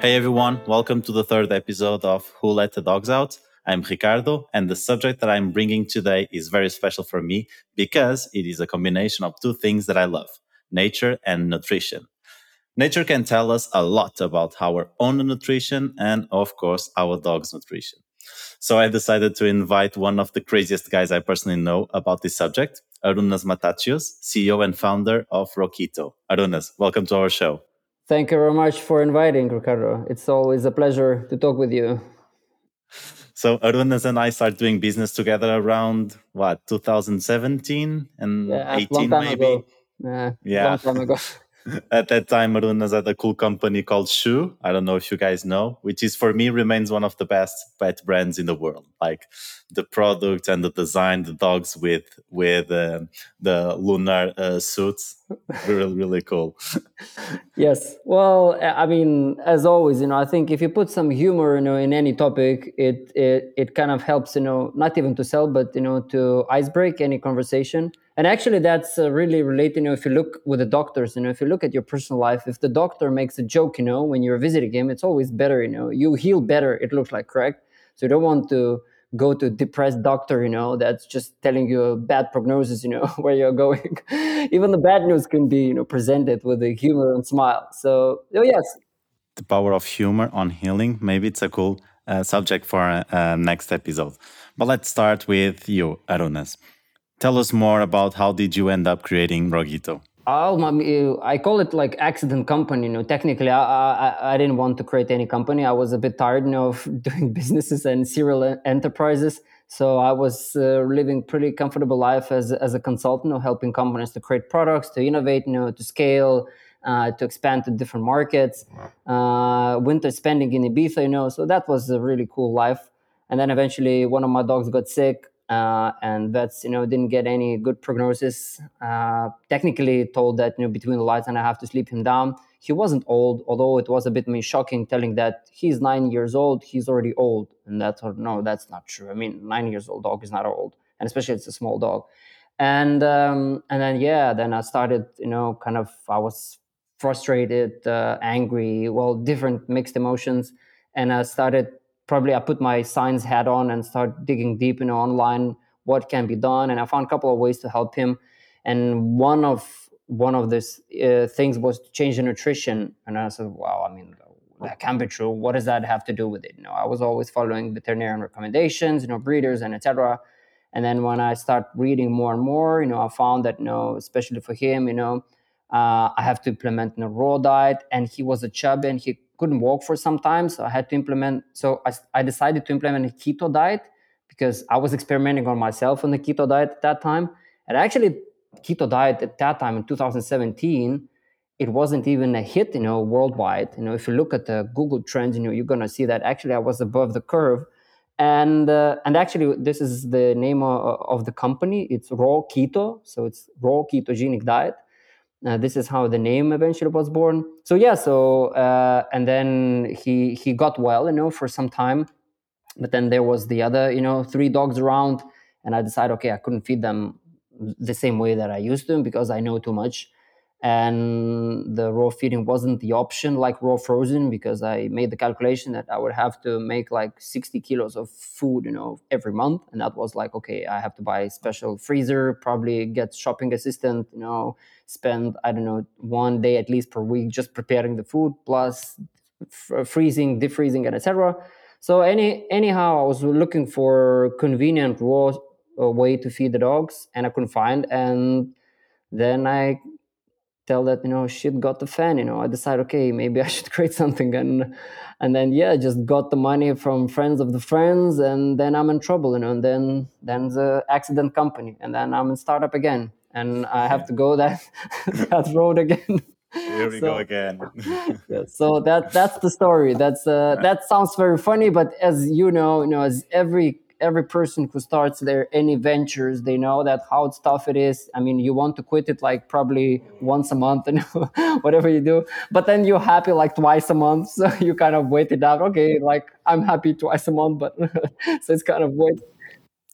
Hey everyone, welcome to the third episode of Who Let the Dogs Out. I'm Ricardo, and the subject that I'm bringing today is very special for me because it is a combination of two things that I love nature and nutrition. Nature can tell us a lot about our own nutrition and, of course, our dog's nutrition. So I decided to invite one of the craziest guys I personally know about this subject, Arunas Matacius, CEO and founder of Rocketo. Arunas, welcome to our show. Thank you very much for inviting, Ricardo. It's always a pleasure to talk with you. So Arunas and I started doing business together around what 2017 and yeah, 18 maybe. Ago. Uh, yeah, long time ago. at that time, Arunas had a cool company called Shoe. I don't know if you guys know, which is for me remains one of the best pet brands in the world. Like the product and the design, the dogs with with uh, the lunar uh, suits, really really cool. yes, well, I mean, as always, you know, I think if you put some humor, you know, in any topic, it it it kind of helps, you know, not even to sell, but you know, to icebreak any conversation and actually that's uh, really related you know if you look with the doctors you know if you look at your personal life if the doctor makes a joke you know when you're visiting him it's always better you know you heal better it looks like correct? So you don't want to go to depressed doctor you know that's just telling you a bad prognosis you know where you're going. Even the bad news can be you know presented with a humor and smile. So oh yes. The power of humor on healing maybe it's a cool uh, subject for uh, next episode. But let's start with you arunas Tell us more about how did you end up creating Rocketo? I call it like accident company. You know, technically, I, I, I didn't want to create any company. I was a bit tired you know, of doing businesses and serial enterprises. So I was uh, living pretty comfortable life as, as a consultant, you know, helping companies to create products, to innovate, you know, to scale, uh, to expand to different markets. Uh, winter spending in Ibiza, you know. So that was a really cool life. And then eventually, one of my dogs got sick uh, and that's you know didn't get any good prognosis. Uh, technically told that you know between the lights and i have to sleep him down. He wasn't old although it was a bit me shocking telling that he's nine years old he's already old. And that's no that's not true. I mean nine years old dog is not old and especially it's a small dog. And um, and then yeah then i started you know kind of i was frustrated uh, angry well different mixed emotions. And i started probably I put my science hat on and start digging deep, know, online what can be done, and I found a couple of ways to help him. And one of one of these uh, things was to change the nutrition, and I said, "Wow, I mean, that can be true. What does that have to do with it?" You know, I was always following veterinarian recommendations, you know, breeders and etc. And then when I start reading more and more, you know, I found that, you know, especially for him, you know, uh, I have to implement a raw diet, and he was a chubby and he couldn't walk for some time, so I had to implement. So I, I decided to implement a keto diet because I was experimenting on myself on the keto diet at that time. And actually, keto diet at that time in 2017, it wasn't even a hit, you know, worldwide. You know, if you look at the Google trends, you know, you're gonna see that actually I was above the curve. And uh, and actually, this is the name of, of the company. It's Raw Keto, so it's Raw Ketogenic Diet uh, this is how the name eventually was born. So yeah, so uh, and then he he got well, you know, for some time, but then there was the other, you know, three dogs around, and I decided, okay, I couldn't feed them the same way that I used to because I know too much and the raw feeding wasn't the option like raw frozen because i made the calculation that i would have to make like 60 kilos of food you know every month. And that was like okay i have to buy a special freezer probably get shopping assistant you know spend i don't know one day at least per week just preparing the food plus f- freezing defreezing and etc so any anyhow i was looking for convenient raw uh, way to feed the dogs and i couldn't find. And then i tell that you know shit got the fan you know i decide okay maybe i should create something and and then yeah just got the money from friends of the friends and then i'm in trouble you know and then then the accident company and then i'm in startup again and i have to go that that road again. Here we so, go again. yeah, so that that's the story. That's uh, that sounds very funny but as you know you know as every every person who starts their any ventures they know that how tough it is i mean you want to quit it like probably once a month and whatever you do but then you're happy like twice a month so you kind of wait it out okay like i'm happy twice a month but so it's kind of wait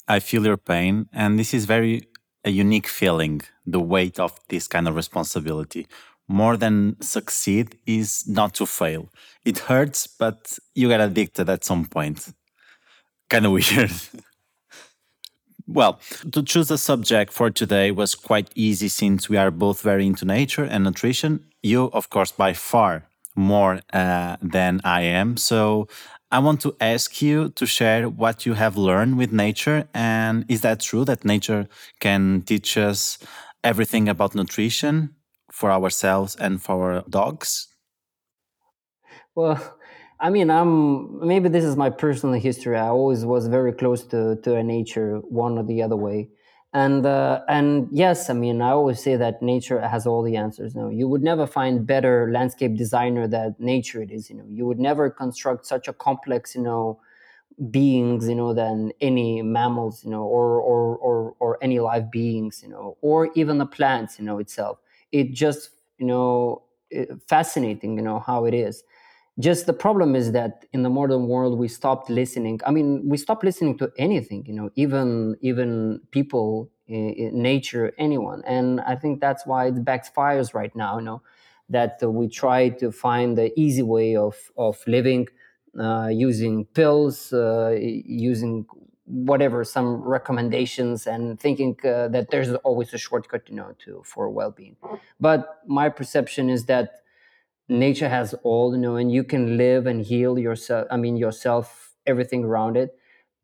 i feel your pain and this is very a unique feeling the weight of this kind of responsibility more than succeed is not to fail. It hurts, but you get addicted at some point. Kind of weird. well, to choose a subject for today was quite easy since we are both very into nature and nutrition. You, of course, by far more uh, than I am. So I want to ask you to share what you have learned with nature. And is that true that nature can teach us everything about nutrition for ourselves and for our dogs? Well, I mean, I'm maybe this is my personal history. I always was very close to to nature, one or the other way. And uh, and yes, I mean, I always say that nature has all the answers. No, you would never find better landscape designer than nature it is. You know, you would never construct such a complex, you know, beings, you know, than any mammals, you know, or or or or any live beings, you know, or even the plants, you know, itself. It just, you know, fascinating, you know, how it is just the problem is that in the modern world we stopped listening. I mean we stopped listening to anything you know even even people nature anyone. And i think that's why it backfires right now you know that we try to find the easy way of of living uh, using pills uh, using whatever some recommendations and thinking uh, that there's always a shortcut you know to for well-being. But my perception is that nature has all you know and you can live and heal yourself i mean yourself everything around it.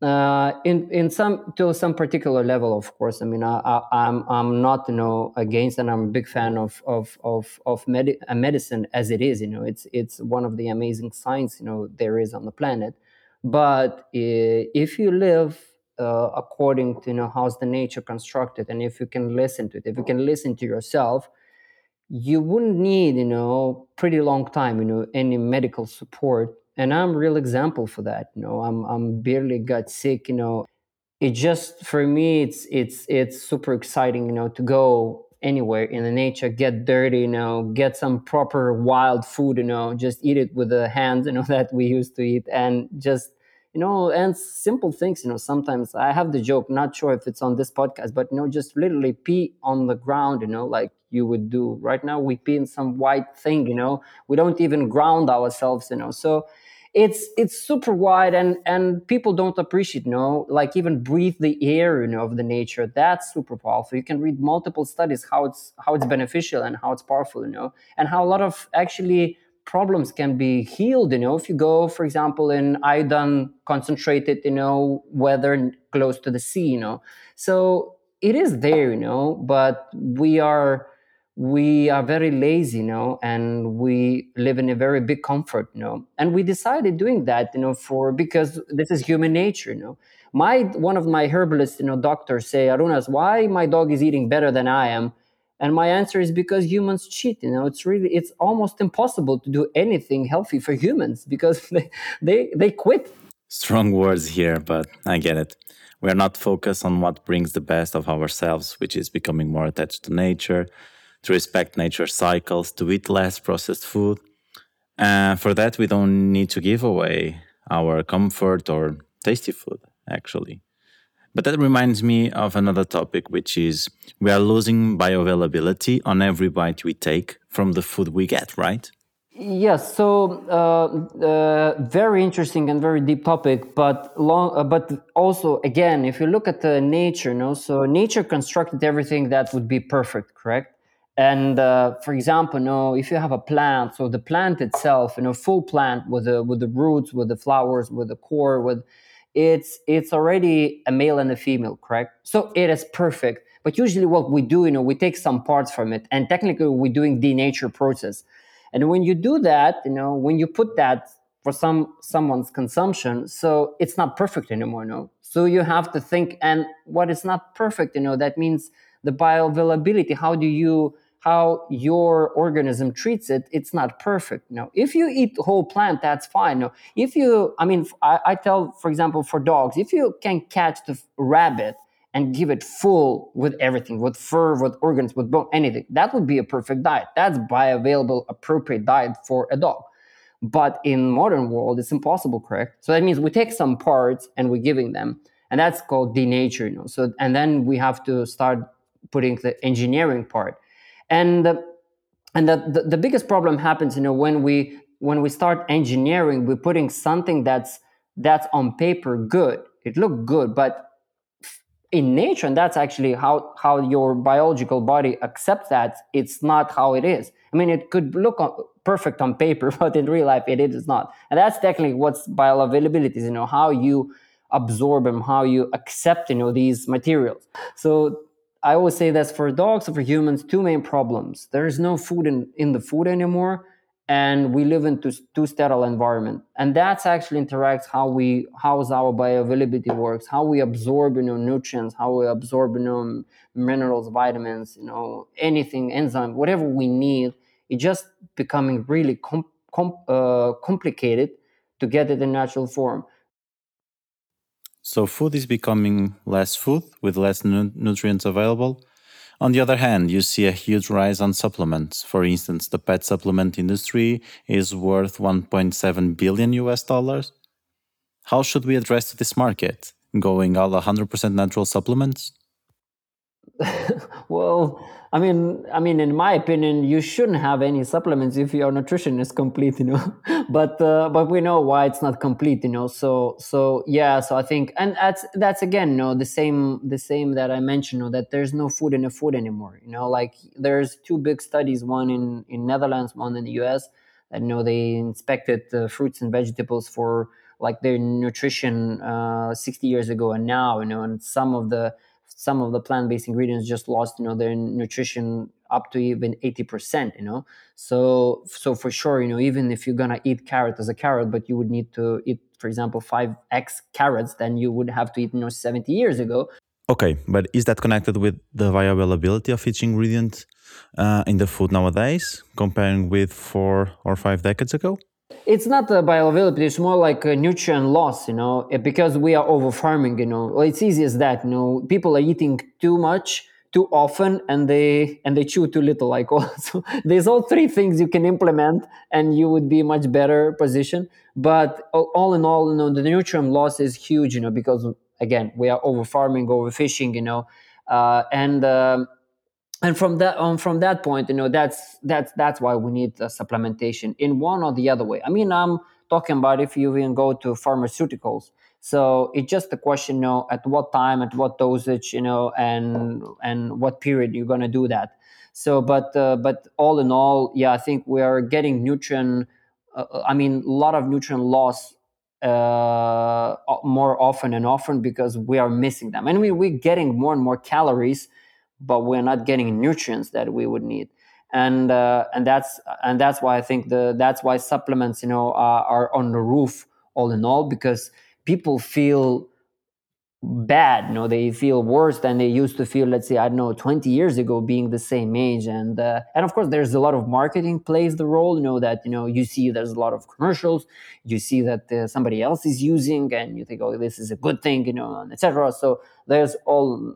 Uh, in in some to some particular level of course. I mean I, I, am I'm, I'm not you know against and i'm a big fan of of of of med- uh, medicine as it is you know. It's it's one of the amazing science you know there is on the planet. But if you live uh, according to you know how's the nature constructed and if you can listen to it if you can listen to yourself you wouldn't need you know pretty long time you know any medical support and i'm real example for that you know i'm i'm barely got sick you know it just for me it's it's it's super exciting you know to go anywhere in the nature get dirty you know get some proper wild food you know just eat it with the hands you know that we used to eat and just you know and simple things you know sometimes i have the joke not sure if it's on this podcast but you know just literally pee on the ground you know like you would do. Right now we pee in some white thing you know? We don't even ground ourselves you know? So it's it's super wide and and people don't appreciate you know? Like even breathe the air you know of the nature that's super powerful. You can read multiple studies how it's how it's beneficial and how it's powerful you know? And how a lot of actually problems can be healed you know? If you go for example in iodine concentrated you know weather close to the sea you know? So it is there you know? But we are we are very lazy you know and we live in a very big comfort you know. And we decided doing that you know for because this is human nature you know. My one of my herbalists you know doctors say arunas why my dog is eating better than i am? And my answer is because humans cheat you know. It's really it's almost impossible to do anything healthy for humans because they they, they quit. Strong words here but i get it. We're not focused on what brings the best of ourselves which is becoming more attached to nature to respect nature cycles to eat less processed food and for that we don't need to give away our comfort or tasty food actually but that reminds me of another topic, which is we are losing bioavailability on every bite we take from the food we get, right? Yes, so uh, uh, very interesting and very deep topic, but long, uh, but also again, if you look at the nature, no, so nature constructed everything that would be perfect, correct? And uh, for example, no, if you have a plant, so the plant itself, you know, full plant with the with the roots, with the flowers, with the core, with it's it's already a male and a female, correct? So it is perfect. But usually, what we do, you know, we take some parts from it, and technically, we're doing denature process. And when you do that, you know, when you put that for some someone's consumption, so it's not perfect anymore, no. So you have to think, and what is not perfect, you know, that means the bioavailability. How do you how your organism treats it, it's not perfect. No, if you eat whole plant, that's fine. No, if you, I mean, I, I tell, for example, for dogs, if you can catch the rabbit and give it full with everything, with fur, with organs, with bone, anything, that would be a perfect diet. That's bioavailable, appropriate diet for a dog. But in modern world, it's impossible, correct? So that means we take some parts and we're giving them, and that's called denature. You know, so and then we have to start putting the engineering part. And uh, and that the, the biggest problem happens you know when we when we start engineering we're putting something that's that's on paper good. It looked good but in nature and that's actually how how your biological body accepts that it's not how it is. I mean it could look perfect on paper but in real life it is not. And that's technically what's bioavailability is you know how you absorb them how you accept you know these materials. So i always say that for dogs and for humans two main problems. There is no food in, in the food anymore and we live in two, two sterile environment. And that's actually interacts how we how's our bioavailability works how we absorb you know nutrients how we absorb you know minerals vitamins you know anything enzyme whatever we need. It's just becoming really com- com- uh, complicated to get it in natural form so food is becoming less food with less nu- nutrients available on the other hand, you see a huge rise on supplements. For instance, the pet supplement industry is worth 1.7 billion US dollars. How should we address this market? Going all 100% natural supplements? well, I mean, I mean, in my opinion, you shouldn't have any supplements if your nutrition is complete, you know. but uh, but we know why it's not complete, you know. So so yeah, so I think, and that's that's again, you know, the same the same that I mentioned, you know, that there's no food in the food anymore. You know, like there's two big studies, one in in Netherlands, one in the U.S. And you know they inspected the fruits and vegetables for like their nutrition uh, 60 years ago and now, you know, and some of the some of the plant-based ingredients just lost you know their nutrition up to even 80% you know? So so for sure you know even if you're gonna eat carrot as a carrot but you would need to eat for example 5x carrots then you would have to eat you know 70 years ago. Okay but is that connected with the bioavailability of each ingredient uh, in the food nowadays comparing with four or five decades ago it's not a bioavailability it's more like a nutrient loss you know because we are over farming you know. Well, it's easy as that you know. People are eating too much too often and they and they chew too little like also there's all three things you can implement and you would be much better position. But all in all you know the nutrient loss is huge you know because again we are over farming overfishing you know. Uh, and um, and from that on um, from that point you know that's that's that's why we need supplementation in one or the other way. I mean i'm talking about if you even go to pharmaceuticals. So it's just a question you know at what time at what dosage you know and and what period you're going to do that. So but uh, but all in all yeah i think we are getting nutrient uh, uh i mean a lot of nutrient loss uh, more often and often because we are missing them. And we, we're getting more and more calories but we're not getting nutrients that we would need. And uh, and that's and that's why I think the that's why supplements you know are, are on the roof all in all because people feel bad you know they feel worse than they used to feel let's say i don't know 20 years ago being the same age. And uh, and of course there's a lot of marketing plays the role you know that you know you see there's a lot of commercials you see that uh, somebody else is using and you think oh this is a good thing you know etc so there's all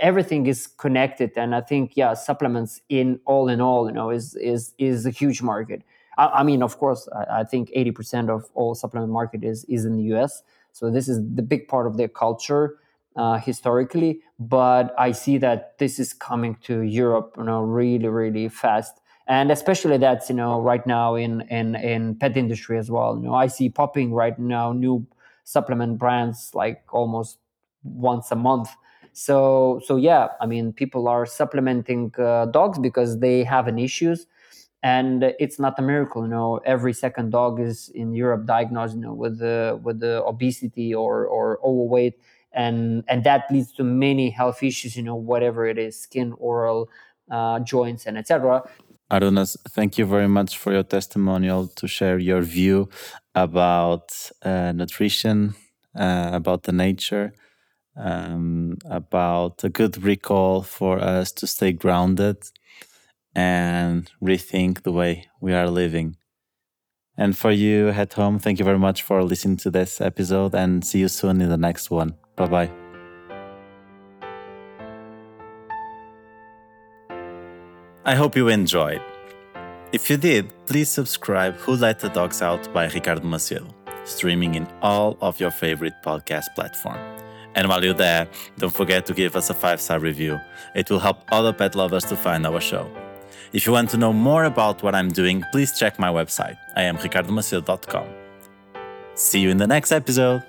everything is connected and i think yeah supplements in all in all you know is is is a huge market. I, I mean of course I, I, think 80% of all supplement market is is in the us so this is the big part of their culture uh, historically but i see that this is coming to europe you know really really fast and especially that's you know right now in in in pet industry as well you know i see popping right now new supplement brands like almost once a month so so yeah i mean people are supplementing uh, dogs because they have an issues and it's not a miracle you know. Every second dog is in europe diagnosed you know with the with the obesity or or overweight and and that leads to many health issues you know whatever it is skin oral uh, joints and etc Arūnas, thank you very much for your testimonial to share your view about uh, nutrition, uh, about the nature, um, about a good recall for us to stay grounded and rethink the way we are living. And for you at home, thank you very much for listening to this episode and see you soon in the next one. Bye bye. I hope you enjoyed. If you did, please subscribe Who Let the Dogs Out by Ricardo Macedo, streaming in all of your favorite podcast platforms. And while you're there, don't forget to give us a five star review. It will help other pet lovers to find our show. If you want to know more about what I'm doing, please check my website. I am ricardomacedo.com. See you in the next episode.